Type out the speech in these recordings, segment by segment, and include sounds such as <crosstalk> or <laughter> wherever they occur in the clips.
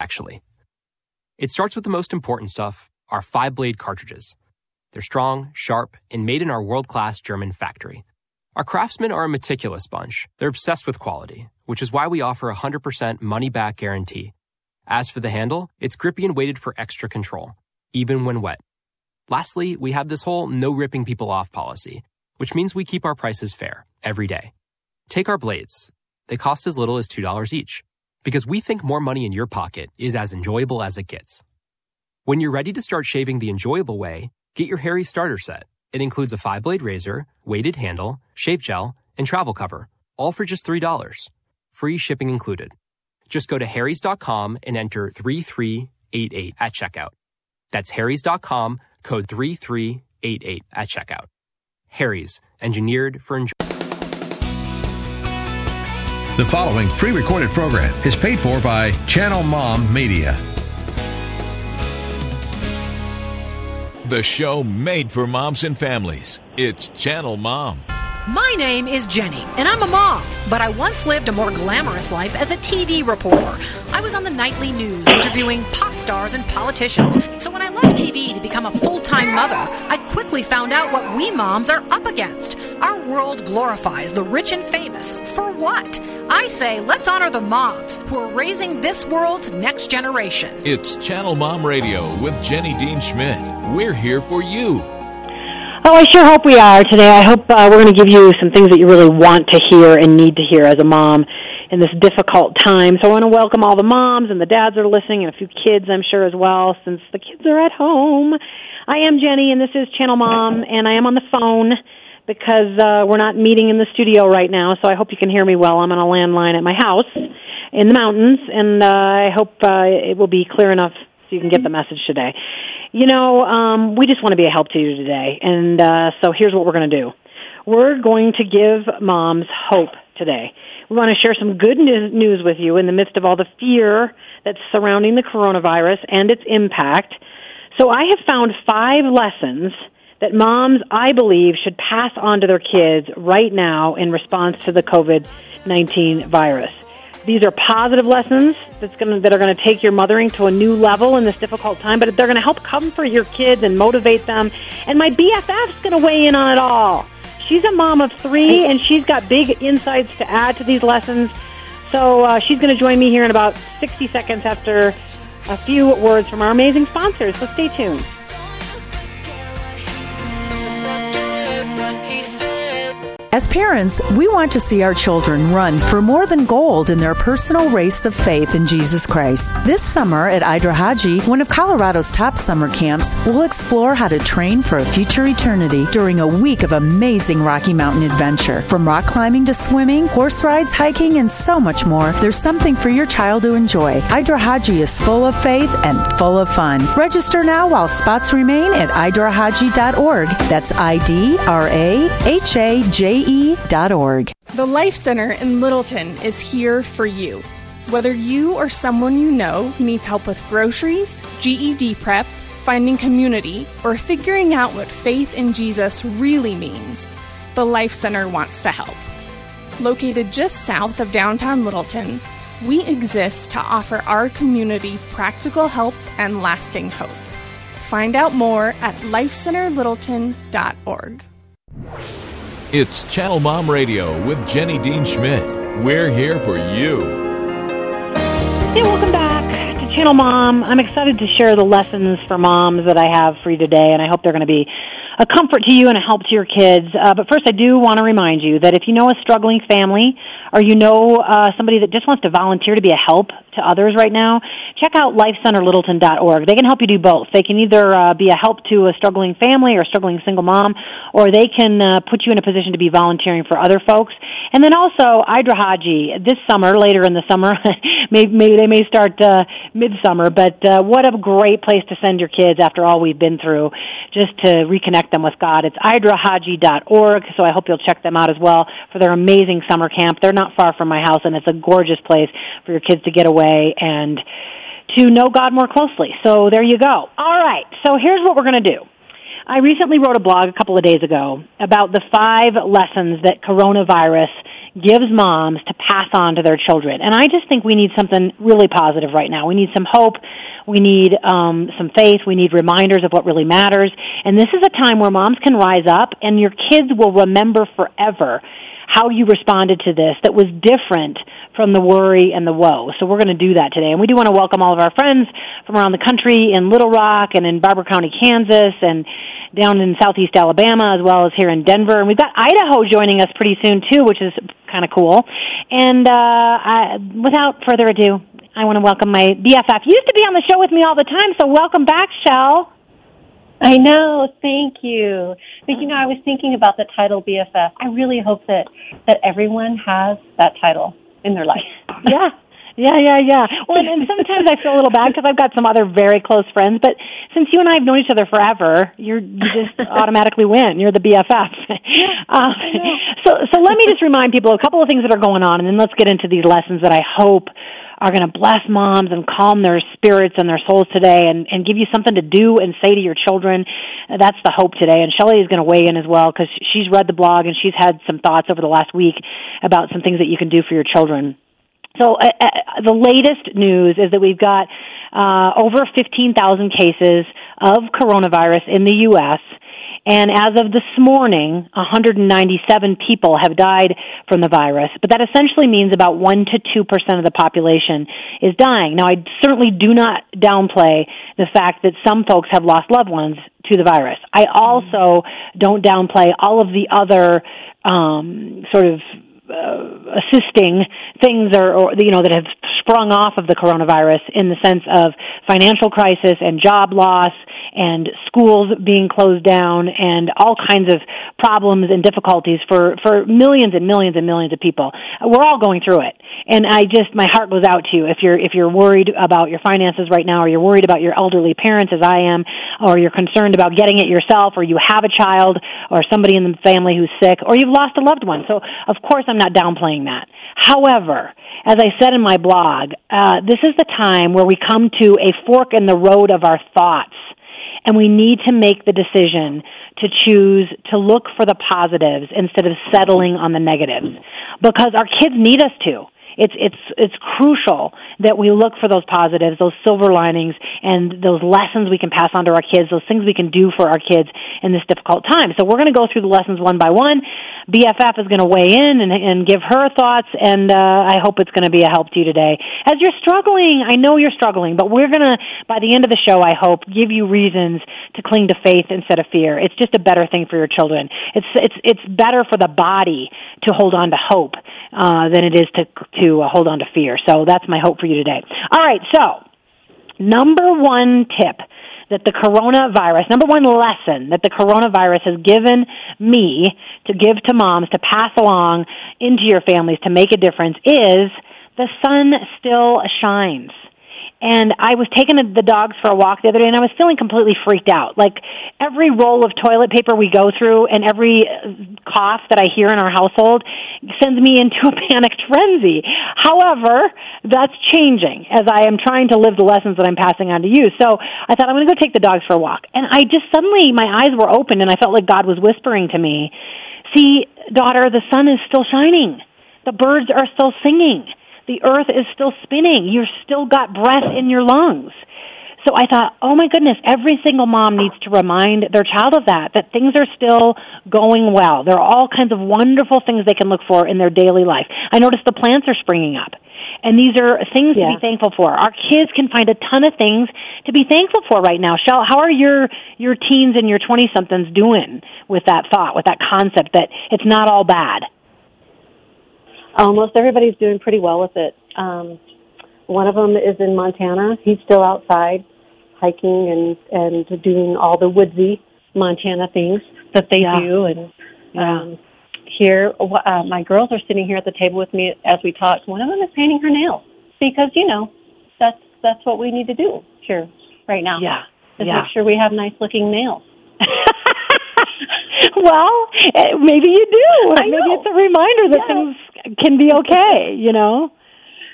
actually. It starts with the most important stuff our five blade cartridges. They're strong, sharp, and made in our world class German factory. Our craftsmen are a meticulous bunch. They're obsessed with quality, which is why we offer a 100% money back guarantee. As for the handle, it's grippy and weighted for extra control, even when wet. Lastly, we have this whole no ripping people off policy, which means we keep our prices fair every day. Take our blades. They cost as little as $2 each because we think more money in your pocket is as enjoyable as it gets. When you're ready to start shaving the enjoyable way, get your Harry starter set. It includes a five blade razor, weighted handle, shave gel, and travel cover, all for just $3. Free shipping included. Just go to harrys.com and enter 3388 at checkout. That's harrys.com, code 3388 at checkout. Harry's, engineered for enjoyment. The following pre recorded program is paid for by Channel Mom Media. The show made for moms and families. It's Channel Mom. My name is Jenny, and I'm a mom, but I once lived a more glamorous life as a TV reporter. I was on the nightly news interviewing pop stars and politicians. So when I left TV to become a full time mother, I quickly found out what we moms are up against. Our world glorifies the rich and famous. For what? I say let's honor the moms who are raising this world's next generation. It's Channel Mom Radio with Jenny Dean Schmidt. We're here for you. Oh, I sure hope we are today. I hope uh, we're going to give you some things that you really want to hear and need to hear as a mom in this difficult time. So I want to welcome all the moms and the dads that are listening and a few kids, I'm sure, as well, since the kids are at home. I am Jenny, and this is Channel Mom, and I am on the phone because uh, we're not meeting in the studio right now, so I hope you can hear me well. I'm on a landline at my house in the mountains, and uh, I hope uh, it will be clear enough so you can get the message today. You know, um, we just want to be a help to you today, and uh, so here's what we're going to do. We're going to give moms hope today. We want to share some good news with you in the midst of all the fear that's surrounding the coronavirus and its impact. So I have found five lessons that moms, I believe, should pass on to their kids right now in response to the COVID-19 virus. These are positive lessons that's gonna, that are going to take your mothering to a new level in this difficult time, but they're going to help comfort your kids and motivate them. And my BFF's going to weigh in on it all. She's a mom of three, and she's got big insights to add to these lessons. So uh, she's going to join me here in about 60 seconds after a few words from our amazing sponsors. So stay tuned. As parents, we want to see our children run for more than gold in their personal race of faith in Jesus Christ. This summer at Idrahaji, one of Colorado's top summer camps, we'll explore how to train for a future eternity during a week of amazing Rocky Mountain adventure. From rock climbing to swimming, horse rides, hiking, and so much more, there's something for your child to enjoy. Idrahaji is full of faith and full of fun. Register now while spots remain at idrahaji.org. That's I D R A H A J The Life Center in Littleton is here for you. Whether you or someone you know needs help with groceries, GED prep, finding community, or figuring out what faith in Jesus really means, the Life Center wants to help. Located just south of downtown Littleton, we exist to offer our community practical help and lasting hope. Find out more at lifecenterlittleton.org. It's Channel Mom Radio with Jenny Dean Schmidt. We're here for you. Hey, welcome back to Channel Mom. I'm excited to share the lessons for moms that I have for you today, and I hope they're going to be a comfort to you and a help to your kids. Uh, but first, I do want to remind you that if you know a struggling family or you know uh, somebody that just wants to volunteer to be a help to others right now, check out lifecenterlittleton.org. They can help you do both. They can either uh, be a help to a struggling family or a struggling single mom, or they can uh, put you in a position to be volunteering for other folks. And then also, Idrahaji, this summer, later in the summer, <laughs> maybe, maybe they may start uh, midsummer, but uh, what a great place to send your kids after all we've been through, just to reconnect them with God. It's idrahaji.org, so I hope you'll check them out as well for their amazing summer camp. They're not far from my house, and it's a gorgeous place for your kids to get away and to know God more closely. So there you go. All right, so here's what we're going to do. I recently wrote a blog a couple of days ago about the five lessons that coronavirus gives moms to pass on to their children. And I just think we need something really positive right now. We need some hope. We need um, some faith. We need reminders of what really matters. And this is a time where moms can rise up and your kids will remember forever how you responded to this that was different from the worry and the woe. So we're going to do that today. And we do want to welcome all of our friends from around the country in Little Rock and in Barber County, Kansas and down in southeast Alabama as well as here in Denver. And we've got Idaho joining us pretty soon too, which is kind of cool. And uh, I, without further ado, I want to welcome my BFF. You used to be on the show with me all the time, so welcome back, Shell. I know. Thank you. But you know, I was thinking about the title BFF. I really hope that that everyone has that title in their life. yeah. Yeah, yeah, yeah. Well, and sometimes I feel a little bad because I've got some other very close friends, but since you and I have known each other forever, you're you just <laughs> automatically win. You're the BFF. uh, <laughs> so, so let me just remind people a couple of things that are going on, and then let's get into these lessons that I hope are going to bless moms and calm their spirits and their souls today and, and give you something to do and say to your children. That's the hope today. And Shelly is going to weigh in as well because she's read the blog and she's had some thoughts over the last week about some things that you can do for your children. So uh, uh, the latest news is that we've got uh, over 15,000 cases of coronavirus in the U.S. And as of this morning, 197 people have died from the virus. But that essentially means about 1 to 2% of the population is dying. Now, I certainly do not downplay the fact that some folks have lost loved ones to the virus. I also don't downplay all of the other um, sort of Uh, assisting things or, or you know that have sprung off of the coronavirus in the sense of financial crisis and job loss and schools being closed down and all kinds of problems and difficulties for for millions and millions and millions of people. We're all going through it. And I just my heart goes out to you if you're if you're worried about your finances right now or you're worried about your elderly parents as I am or you're concerned about getting it yourself or you have a child or somebody in the family who's sick or you've lost a loved one. So of course I'm not downplaying that. However, as I said in my blog, uh, this is the time where we come to a fork in the road of our thoughts and we need to make the decision to choose to look for the positives instead of settling on the negatives because our kids need us to it's it's it's crucial that we look for those positives, those silver linings, and those lessons we can pass on to our kids, those things we can do for our kids in this difficult time. So we're going to go through the lessons one by one. BFF is going to weigh in and, and give her thoughts, and uh, I hope it's going to be a help to you today. As you're struggling, I know you're struggling, but we're going to, by the end of the show, I hope, give you reasons to cling to faith instead of fear. It's just a better thing for your children. It's it's it's better for the body to hold on to hope uh, than it is to to uh, hold on to fear. So that's my hope for you today. All right, so number one tip that the coronavirus, number one lesson that the coronavirus has given me to give to moms to pass along into your families to make a difference is the sun still shines and I was taking the dogs for a walk the other day and I was feeling completely freaked out. Like every roll of toilet paper we go through and every uh, cough that I hear in our household sends me into a <laughs> panicked frenzy. However, that's changing as I am trying to live the lessons that I'm passing on to you. So I thought I'm going to go take the dogs for a walk. And I just suddenly, my eyes were open and I felt like God was whispering to me, see, daughter, the sun is still shining. The birds are still singing the earth is still spinning. You've still got breath in your lungs. So I thought, oh my goodness, every single mom needs to remind their child of that, that things are still going well. There are all kinds of wonderful things they can look for in their daily life. I noticed the plants are springing up. And these are things yeah. to be thankful for. Our kids can find a ton of things to be thankful for right now. Shell, how are your, your teens and your 20 somethings doing with that thought, with that concept that it's not all bad? Almost everybody's doing pretty well with it. Um, one of them is in Montana. He's still outside hiking and and doing all the woodsy Montana things that they yeah. do. And yeah. um, here, uh, my girls are sitting here at the table with me as we talk. One of them is painting her nails because you know that's that's what we need to do here right now. Yeah, to yeah. make sure we have nice looking nails. <laughs> well, eh, maybe you do. I maybe know. it's a reminder that yeah. things can be okay, you know?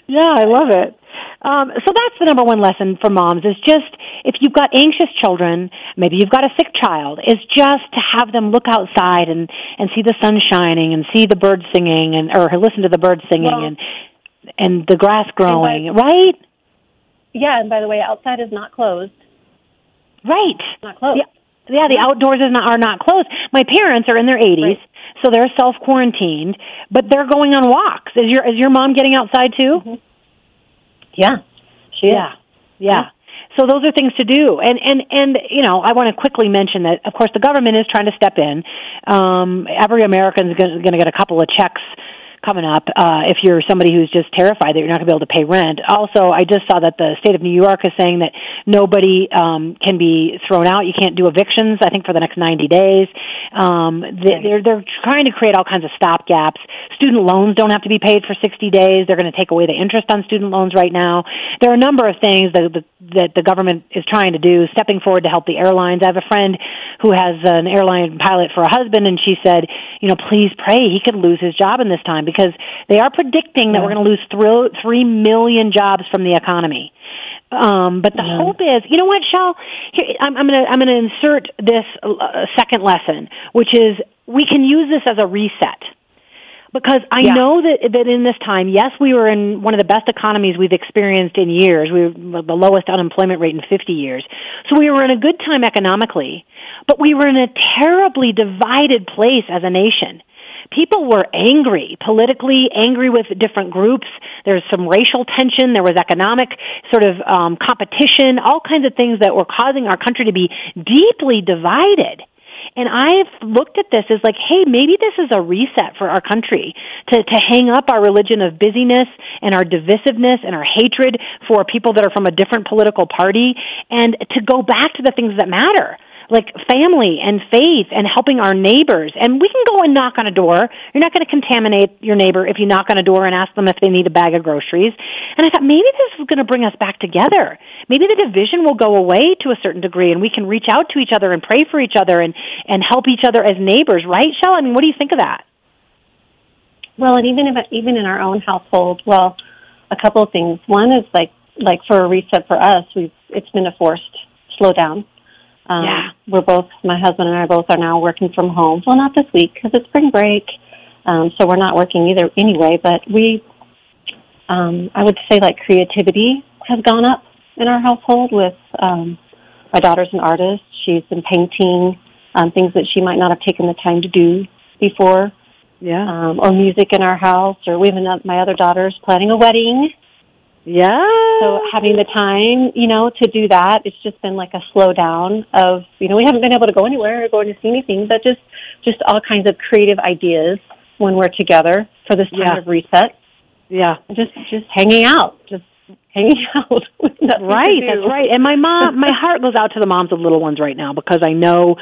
Yeah, I love it. Um, so that's the number one lesson for moms is just if you've got anxious children, maybe you've got a sick child, is just to have them look outside and and see the sun shining and see the birds singing and or listen to the birds singing well, and and the grass growing, by, right? Yeah, and by the way, outside is not closed. Right. not closed. Yeah. Yeah, the outdoors is not, are not closed. My parents are in their 80s, right. So they're self quarantined, but they're going on walks. Is your is your mom getting outside too? Mm-hmm. Yeah, she yeah. yeah, yeah. So those are things to do, and and and you know, I want to quickly mention that, of course, the government is trying to step in. Um, every American is going to get a couple of checks coming up uh, if you're somebody who's just terrified that you're not going to be able to pay rent. Also, I just saw that the state of New York is saying that nobody um, can be thrown out. You can't do evictions. I think for the next 90 days. Um, they're they're trying to create all kinds of stop gaps. Student loans don't have to be paid for 60 days. They're going to take away the interest on student loans right now. There are a number of things that the, that the government is trying to do, stepping forward to help the airlines. I have a friend who has an airline pilot for a husband, and she said, you know, please pray he could lose his job in this time because they are predicting that we're going to lose th- three million jobs from the economy. Um, but the hope is, you know what, Shell? Here, I'm, I'm going to I'm going to insert this uh, second lesson, which is we can use this as a reset because I yeah. know that that in this time, yes, we were in one of the best economies we've experienced in years. We were the lowest unemployment rate in 50 years. So we were in a good time economically, but we were in a terribly divided place as a nation people were angry, politically angry with different groups. There's some racial tension. There was economic sort of um, competition, all kinds of things that were causing our country to be deeply divided. And I've looked at this as like, hey, maybe this is a reset for our country to, to hang up our religion of busyness and our divisiveness and our hatred for people that are from a different political party and to go back to the things that matter like family and faith and helping our neighbors. And we can go and knock on a door. You're not going to contaminate your neighbor if you knock on a door and ask them if they need a bag of groceries. And I thought maybe this is going to bring us back together. Maybe the division will go away to a certain degree and we can reach out to each other and pray for each other and, and help each other as neighbors, right, Shell? I mean, what do you think of that? Well, and even if, even in our own household, well, a couple of things. One is like like for a reset for us, we've it's been a forced slowdown um, yeah. We're both, my husband and I both are now working from home. Well, not this week because it's spring break. Um, so we're not working either anyway, but we, um, I would say like creativity has gone up in our household with, um, my daughter's an artist. She's been painting, um, things that she might not have taken the time to do before. Yeah. Um, or music in our house, or we have another, my other daughter's planning a wedding. Yeah. So having the time, you know, to do that, it's just been like a slowdown of, you know, we haven't been able to go anywhere or going to see anything, but just, just all kinds of creative ideas when we're together for this time yeah. of reset. Yeah. Just, just hanging out, just hanging <laughs> out. right. That's right. And my mom, my heart goes out to the moms of little ones right now because I know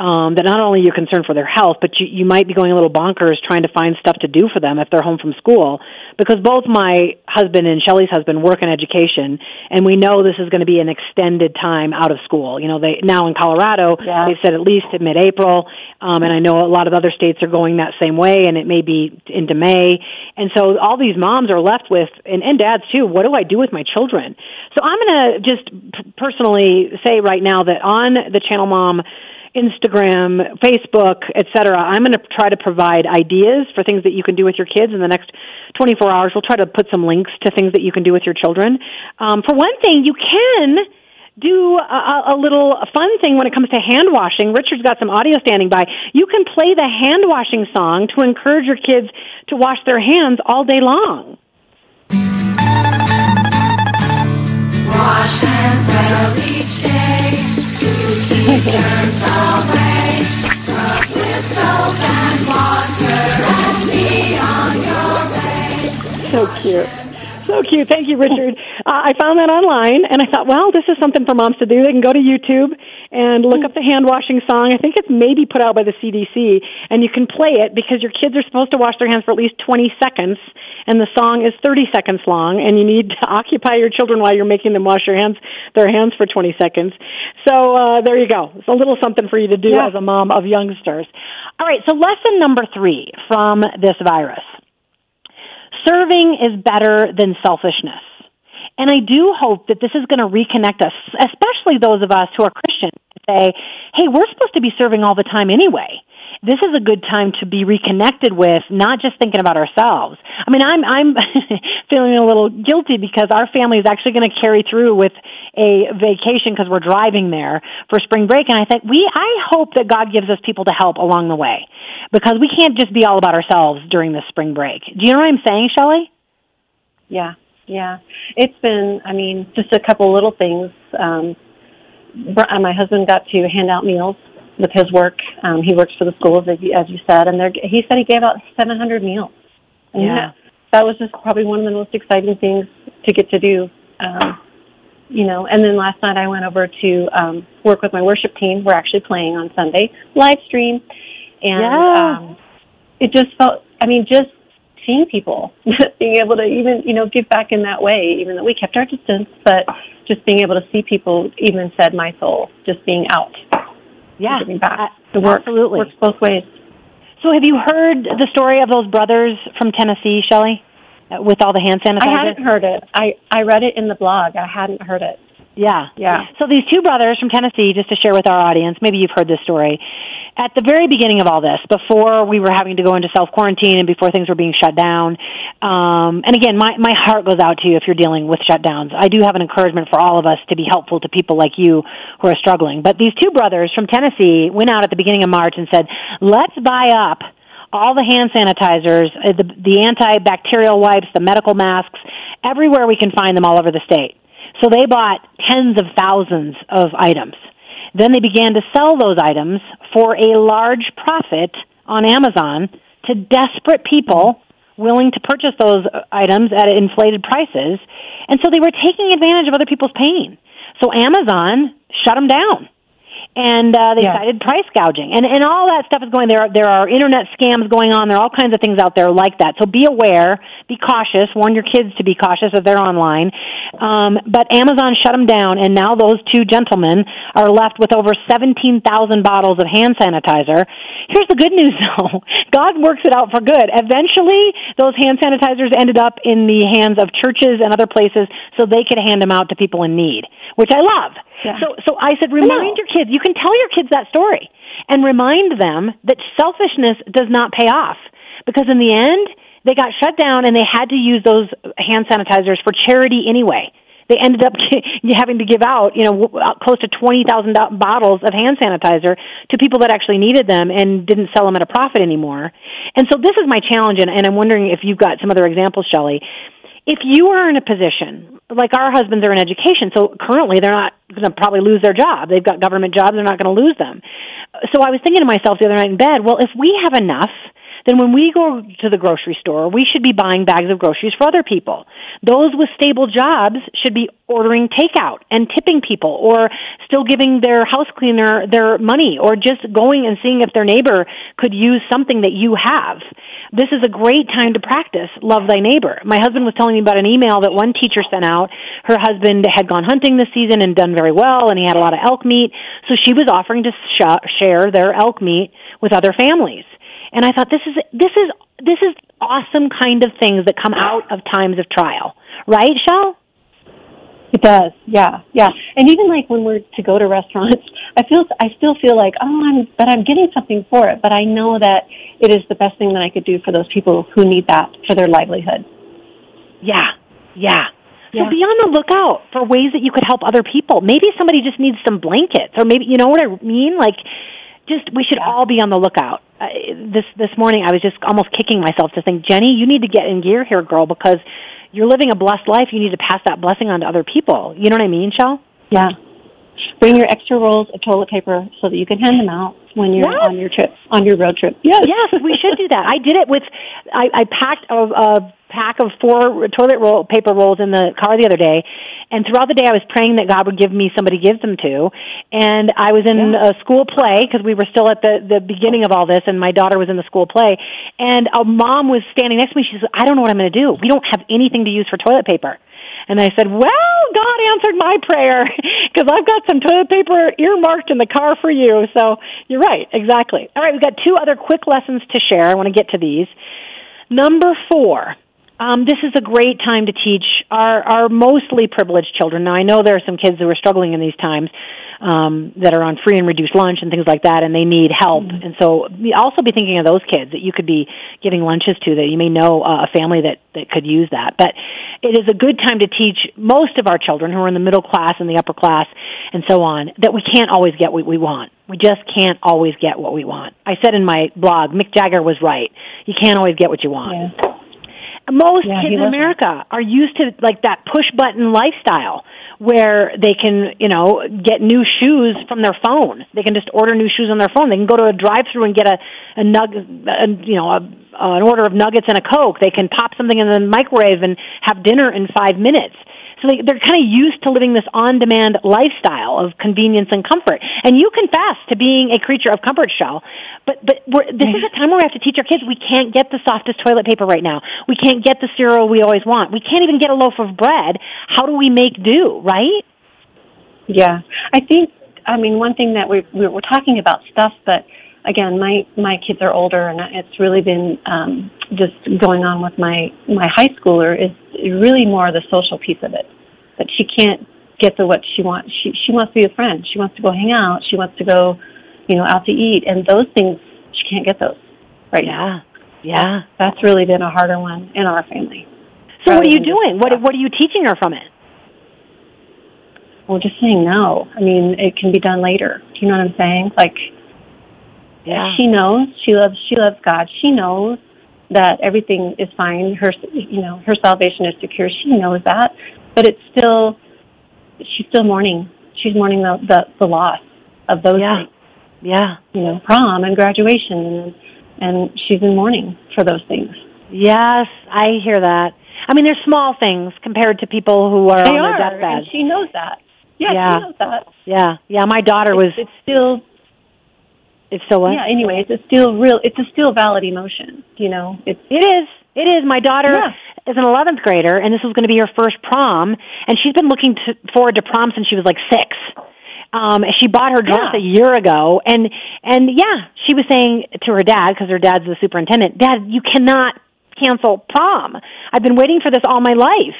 um, that not only you're concerned for their health, but you, you might be going a little bonkers trying to find stuff to do for them if they're home from school. Because both my husband and Shelly's husband work in education, and we know this is going to be an extended time out of school. You know, they now in Colorado yeah. they've said at least to mid-April, um, and I know a lot of other states are going that same way, and it may be into May. And so all these moms are left with, and, and dads too. What do I do with my children? So I'm going to just p- personally say right now that on the Channel Mom Instagram, Facebook, etc. I'm going to try to provide ideas for things that you can do with your kids in the next 24 hours. We'll try to put some links to things that you can do with your children. Um, for one thing, you can do a, a little fun thing when it comes to hand washing. Richard's got some audio standing by. You can play the hand washing song to encourage your kids to wash their hands all day long. Wash hands well each day So cute. So cute. Thank you, Richard. Uh, I found that online and I thought, well, this is something for moms to do. They can go to YouTube and look up the hand washing song. I think it's maybe put out by the CDC and you can play it because your kids are supposed to wash their hands for at least 20 seconds and the song is 30 seconds long and you need to <laughs> occupy your children while you're making them wash your hands their hands for 20 seconds. So uh, there you go. It's a little something for you to do yeah. as a mom of youngsters. All right so lesson number three from this virus. Serving is better than selfishness. And I do hope that this is going to reconnect us, especially those of us who are Christians, to say, hey, we're supposed to be serving all the time anyway this is a good time to be reconnected with, not just thinking about ourselves. I mean, I'm I'm <laughs> feeling a little guilty because our family is actually going to carry through with a vacation because we're driving there for spring break, and I think we I hope that God gives us people to help along the way because we can't just be all about ourselves during this spring break. Do you know what I'm saying, Shelley? Yeah, yeah. It's been, I mean, just a couple little things. Um, my husband got to hand out meals with his work. Um, he works for the schools, as you, as you said, and he said he gave out 700 meals. And yeah. That, that was just probably one of the most exciting things to get to do. Um, you know, and then last night I went over to um, work with my worship team. We're actually playing on Sunday, live stream, and yeah. um, it just felt. I mean, just seeing people, <laughs> being able to even you know give back in that way, even though we kept our distance, but just being able to see people even fed my soul. Just being out yeah, giving back. The work absolutely works both ways. So, have you heard the story of those brothers from Tennessee, Shelley, uh, with all the hand sanitizer? I hadn't heard it. I I read it in the blog. I hadn't heard it. Yeah. Yeah. So these two brothers from Tennessee, just to share with our audience, maybe you've heard this story. At the very beginning of all this, before we were having to go into self quarantine and before things were being shut down, um, and again, my, my heart goes out to you if you're dealing with shutdowns. I do have an encouragement for all of us to be helpful to people like you who are struggling. But these two brothers from Tennessee went out at the beginning of March and said, let's buy up all the hand sanitizers, uh, the, the antibacterial wipes, the medical masks, everywhere we can find them all over the state. So they bought tens of thousands of items. Then they began to sell those items for a large profit on Amazon to desperate people willing to purchase those uh, items at inflated prices. And so they were taking advantage of other people's pain. So Amazon shut them down and uh, they yeah. cited price gouging, and and all that stuff is going. There are, there are internet scams going on. There are all kinds of things out there like that. So be aware, be cautious. Warn your kids to be cautious if they're online. Um, but Amazon shut them down, and now those two gentlemen are left with over seventeen thousand bottles of hand sanitizer. Here's the good news, <laughs> though: God works it out for good. Eventually, those hand sanitizers ended up in the hands of churches and other places, so they could hand them out to people in need, which I love. Yeah. So, so I said, remind your kids. You can tell your kids that story and remind them that selfishness does not pay off because in the end, they got shut down and they had to use those hand sanitizers for charity anyway. They ended up <laughs> having to give out, you know, uh, close to 20,000 bottles of hand sanitizer to people that actually needed them and didn't sell them at a profit anymore. And so this is my challenge, and, and I'm wondering if you've got some other examples, Shelley if you are in a position like our husbands are in education, so currently they're not going to probably lose their job. They've got government jobs; they're not going to lose them. So I was thinking to myself the other night in bed, well, if we have enough then when we go to the grocery store, we should be buying bags of groceries for other people. Those with stable jobs should be ordering takeout and tipping people or still giving their house cleaner their money or just going and seeing if their neighbor could use something that you have. This is a great time to practice love thy neighbor. My husband was telling me about an email that one teacher sent out. Her husband had gone hunting this season and done very well and he had a lot of elk meat. So she was offering to sh- share their elk meat with other families. And I thought this is this is this is awesome kind of things that come out of times of trial, right, Shell? It does, yeah, yeah. And even like when we're to go to restaurants, I feel I still feel like oh, I'm but I'm getting something for it. But I know that it is the best thing that I could do for those people who need that for their livelihood. Yeah, yeah. So be on the lookout for ways that you could help other people. Maybe somebody just needs some blankets, or maybe you know what I mean. Like just we should all be on the lookout. Uh, this this morning I was just almost kicking myself to think, Jenny, you need to get in gear here, girl, because you're living a blessed life. You need to pass that blessing on to other people. You know what I mean, Shell? Yeah. Bring your extra rolls of toilet paper so that you can hand them out when you're yes. on your trip, on your road trip. Yes, yes, <laughs> we should do that. I did it with. I, I packed a, a pack of four toilet roll paper rolls in the car the other day, and throughout the day I was praying that God would give me somebody to give them to. And I was in yeah. a school play because we were still at the the beginning of all this, and my daughter was in the school play, and a mom was standing next to me. She said, "I don't know what I'm going to do. We don't have anything to use for toilet paper." And I said, well, God answered my prayer <laughs> because I've got some toilet paper earmarked in the car for you. So you're right, exactly. All right, we've got two other quick lessons to share. I want to get to these. Number four, Um, this is a great time to teach our, our mostly privileged children. Now, I know there are some kids who are struggling in these times um, that are on free and reduced lunch and things like that, and they need help. Mm-hmm. And so, also be thinking of those kids that you could be giving lunches to that you may know uh, a family that that could use that. But it is a good time to teach most of our children who are in the middle class and the upper class and so on that we can't always get what we want. We just can't always get what we want. I said in my blog, Mick Jagger was right. You can't always get what you want. Yeah. Most yeah, kids in America are used to like that push button lifestyle where they can, you know, get new shoes from their phone. They can just order new shoes on their phone. They can go to a drive-through and get a a nug, a, you know, a, an order of nuggets and a coke. They can pop something in the microwave and have dinner in five minutes. So they, they're kind of used to living this on-demand lifestyle of convenience and comfort. And you confess to being a creature of comfort shell, but but we're, this is a time where we have to teach our kids we can't get the softest toilet paper right now. We can't get the cereal we always want. We can't even get a loaf of bread. How do we make do? Right? Yeah, I think. I mean, one thing that we we're, we're talking about stuff, but again, my my kids are older, and it's really been um, just going on with my my high schooler is really more the social piece of it. That she can't get to what she wants. She she wants to be a friend. She wants to go hang out. She wants to go, you know, out to eat, and those things she can't get those right yeah. now. Yeah, that's really been a harder one in our family. So what are you doing? What what are you teaching her from it? Well, just saying no. I mean, it can be done later. Do you know what I'm saying? Like yeah. She knows she loves she loves God. She knows that everything is fine. Her you know her salvation is secure. She knows that, but it's still she's still mourning. She's mourning the the, the loss of those yeah. things. Yeah. You know, prom and graduation and and she's in mourning for those things. Yes, I hear that. I mean, they're small things compared to people who are they on are, their deathbed. And she knows that. Yeah, yeah, she knows that. Yeah, yeah. My daughter it's, was. It's still it's still what? Yeah. Anyway, it's a still real. It's a still valid emotion. You know, it's it is. It is. My daughter yeah. is an 11th grader, and this was going to be her first prom, and she's been looking to, forward to prom since she was like six. Um, she bought her dress yeah. a year ago, and and yeah, she was saying to her dad because her dad's the superintendent, Dad, you cannot cancel prom. I've been waiting for this all my life,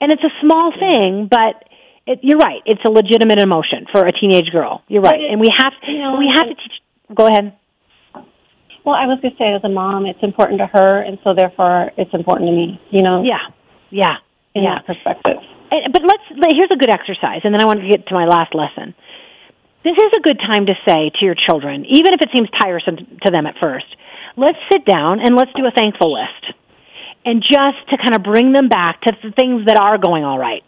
and it's a small thing, but it, you're right. It's a legitimate emotion for a teenage girl. You're right, it, and we have you know, we have to teach Go ahead. Well, I was going to say, as a mom, it's important to her, and so therefore, it's important to me. You know. Yeah. Yeah. In yeah. that perspective. And, but let's. Here's a good exercise, and then I want to get to my last lesson. This is a good time to say to your children, even if it seems tiresome to them at first, let's sit down and let's do a thankful list. And just to kind of bring them back to the things that are going all right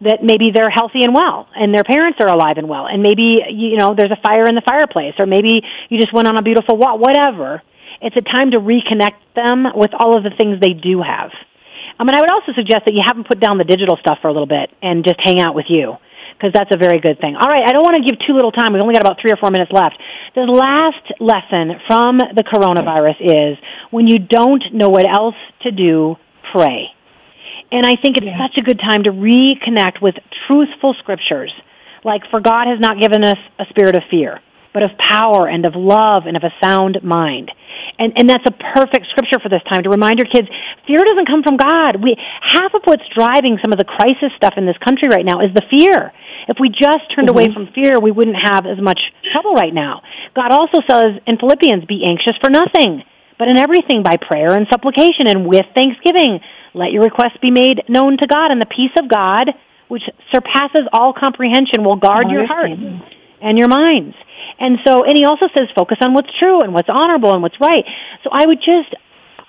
that maybe they're healthy and well and their parents are alive and well and maybe you know there's a fire in the fireplace or maybe you just went on a beautiful walk whatever it's a time to reconnect them with all of the things they do have I mean, I would also suggest that you have them put down the digital stuff for a little bit and just hang out with you because that's a very good thing. All right, I don't want to give too little time. We've only got about three or four minutes left. The last lesson from the coronavirus is when you don't know what else to do, pray. And I think it's yeah. such a good time to reconnect with truthful scriptures. Like, for God has not given us a spirit of fear, but of power and of love and of a sound mind. And, and that's a perfect scripture for this time to remind your kids, fear doesn't come from God. We, half of what's driving some of the crisis stuff in this country right now is the fear. If we just turned mm-hmm. away from fear, we wouldn't have as much trouble right now. God also says in Philippians, be anxious for nothing, but in everything by prayer and supplication and with thanksgiving let your requests be made known to God, and the peace of God, which surpasses all comprehension, will guard your hearts and your minds. And so, and he also says, focus on what's true and what's honorable and what's right. So I would just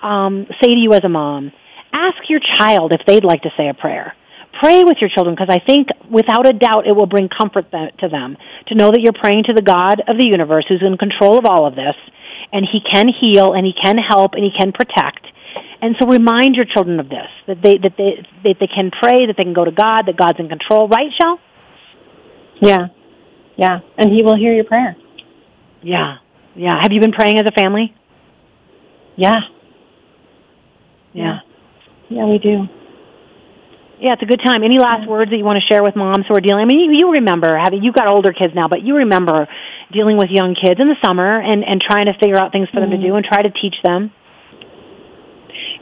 um, say to you as a mom, ask your child if they'd like to say a prayer. Pray with your children because I think without a doubt it will bring comfort to them to know that you're praying to the God of the universe who's in control of all of this and he can heal and he can help and he can protect and so remind your children of this, that they, that they, that they can pray, that they can go to God, that God's in control. Right, Shell? Yeah. Yeah. And He will hear your prayer. Yeah. Yeah. Have you been praying as a family? Yeah. Yeah. Yeah, we do. Yeah, it's a good time. Any last words that you want to share with moms who are dealing? I mean, you, you remember having you've got older kids now, but you remember dealing with young kids in the summer and and trying to figure out things for mm-hmm. them to mm-hmm. do and try to teach them.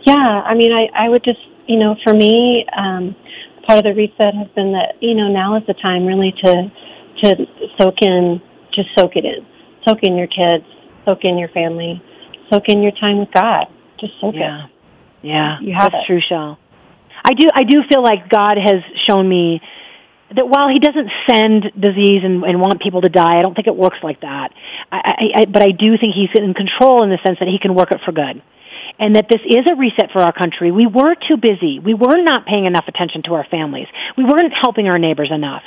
Yeah, I mean, I, I would just you know, for me, um, part of the reset has been that you know now is the time really to to soak in, just soak it in, soak in your kids, soak in your family, soak in your time with God. Just soak yeah. it. Yeah, Yeah. You have that's it. true, Shell. I do. I do feel like God has shown me that while He doesn't send disease and, and want people to die, I don't think it works like that. I, I, I, but I do think He's in control in the sense that He can work it for good, and that this is a reset for our country. We were too busy. We were not paying enough attention to our families. We weren't helping our neighbors enough.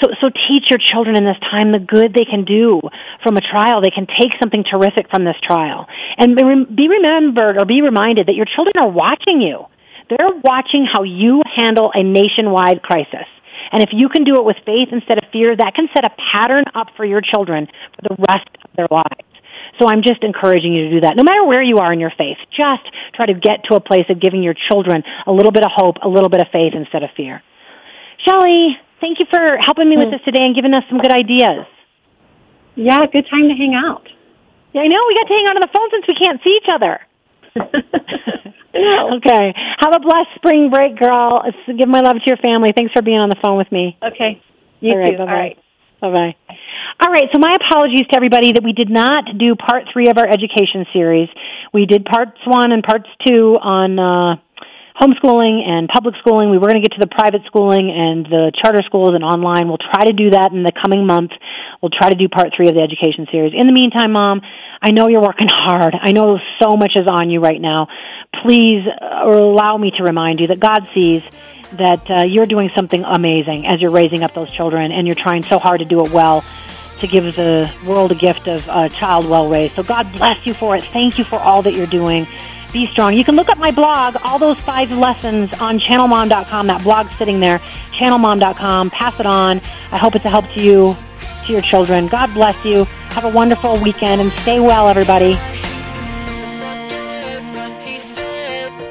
So, so teach your children in this time the good they can do from a trial. They can take something terrific from this trial, and be remembered or be reminded that your children are watching you. They're watching how you handle a nationwide crisis. And if you can do it with faith instead of fear, that can set a pattern up for your children for the rest of their lives. So I'm just encouraging you to do that. No matter where you are in your faith, just try to get to a place of giving your children a little bit of hope, a little bit of faith instead of fear. Shelley, thank you for helping me with this today and giving us some good ideas. Yeah, good time to hang out. Yeah, I know. We got to hang out on the phone since we can't see each other. <laughs> <laughs> Okay. Have a blessed spring break, girl. Give my love to your family. Thanks for being on the phone with me. Okay. You All right, too. bye-bye. All right. Bye bye. All right, so my apologies to everybody that we did not do part three of our education series. We did parts one and parts two on uh, homeschooling and public schooling. We were going to get to the private schooling and the charter schools and online. We'll try to do that in the coming month. We'll try to do part three of the education series. In the meantime, Mom, I know you're working hard. I know so much is on you right now. Please uh, allow me to remind you that God sees that uh, you're doing something amazing as you're raising up those children and you're trying so hard to do it well to give the world a gift of a child well raised. So God bless you for it. Thank you for all that you're doing. Be strong. You can look up my blog, all those five lessons on channelmom.com. That blog's sitting there, channelmom.com. Pass it on. I hope it's a help to you, to your children. God bless you. Have a wonderful weekend and stay well, everybody.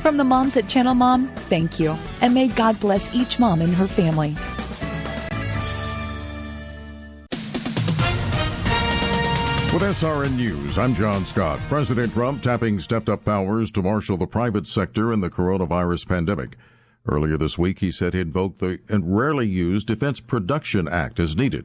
From the moms at Channel Mom, thank you. And may God bless each mom and her family. With SRN News, I'm John Scott. President Trump tapping stepped up powers to marshal the private sector in the coronavirus pandemic. Earlier this week, he said he invoked the and rarely used Defense Production Act as needed.